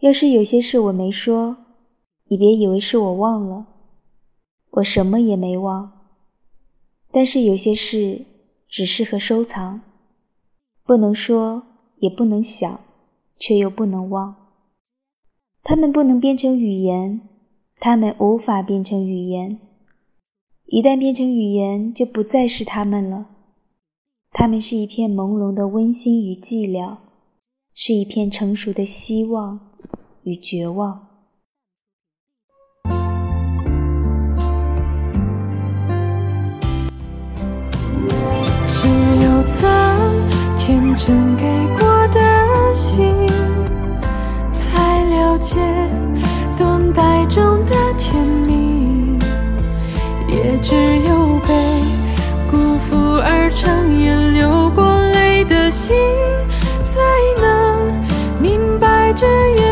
要是有些事我没说，你别以为是我忘了，我什么也没忘。但是有些事只适合收藏，不能说，也不能想，却又不能忘。它们不能编成语言，它们无法变成语言。一旦变成语言，就不再是它们了。它们是一片朦胧的温馨与寂寥，是一片成熟的希望与绝望。只有曾天真给过的心才了解等待中的甜蜜。也只有被辜负而长夜流过泪的心才能明白这也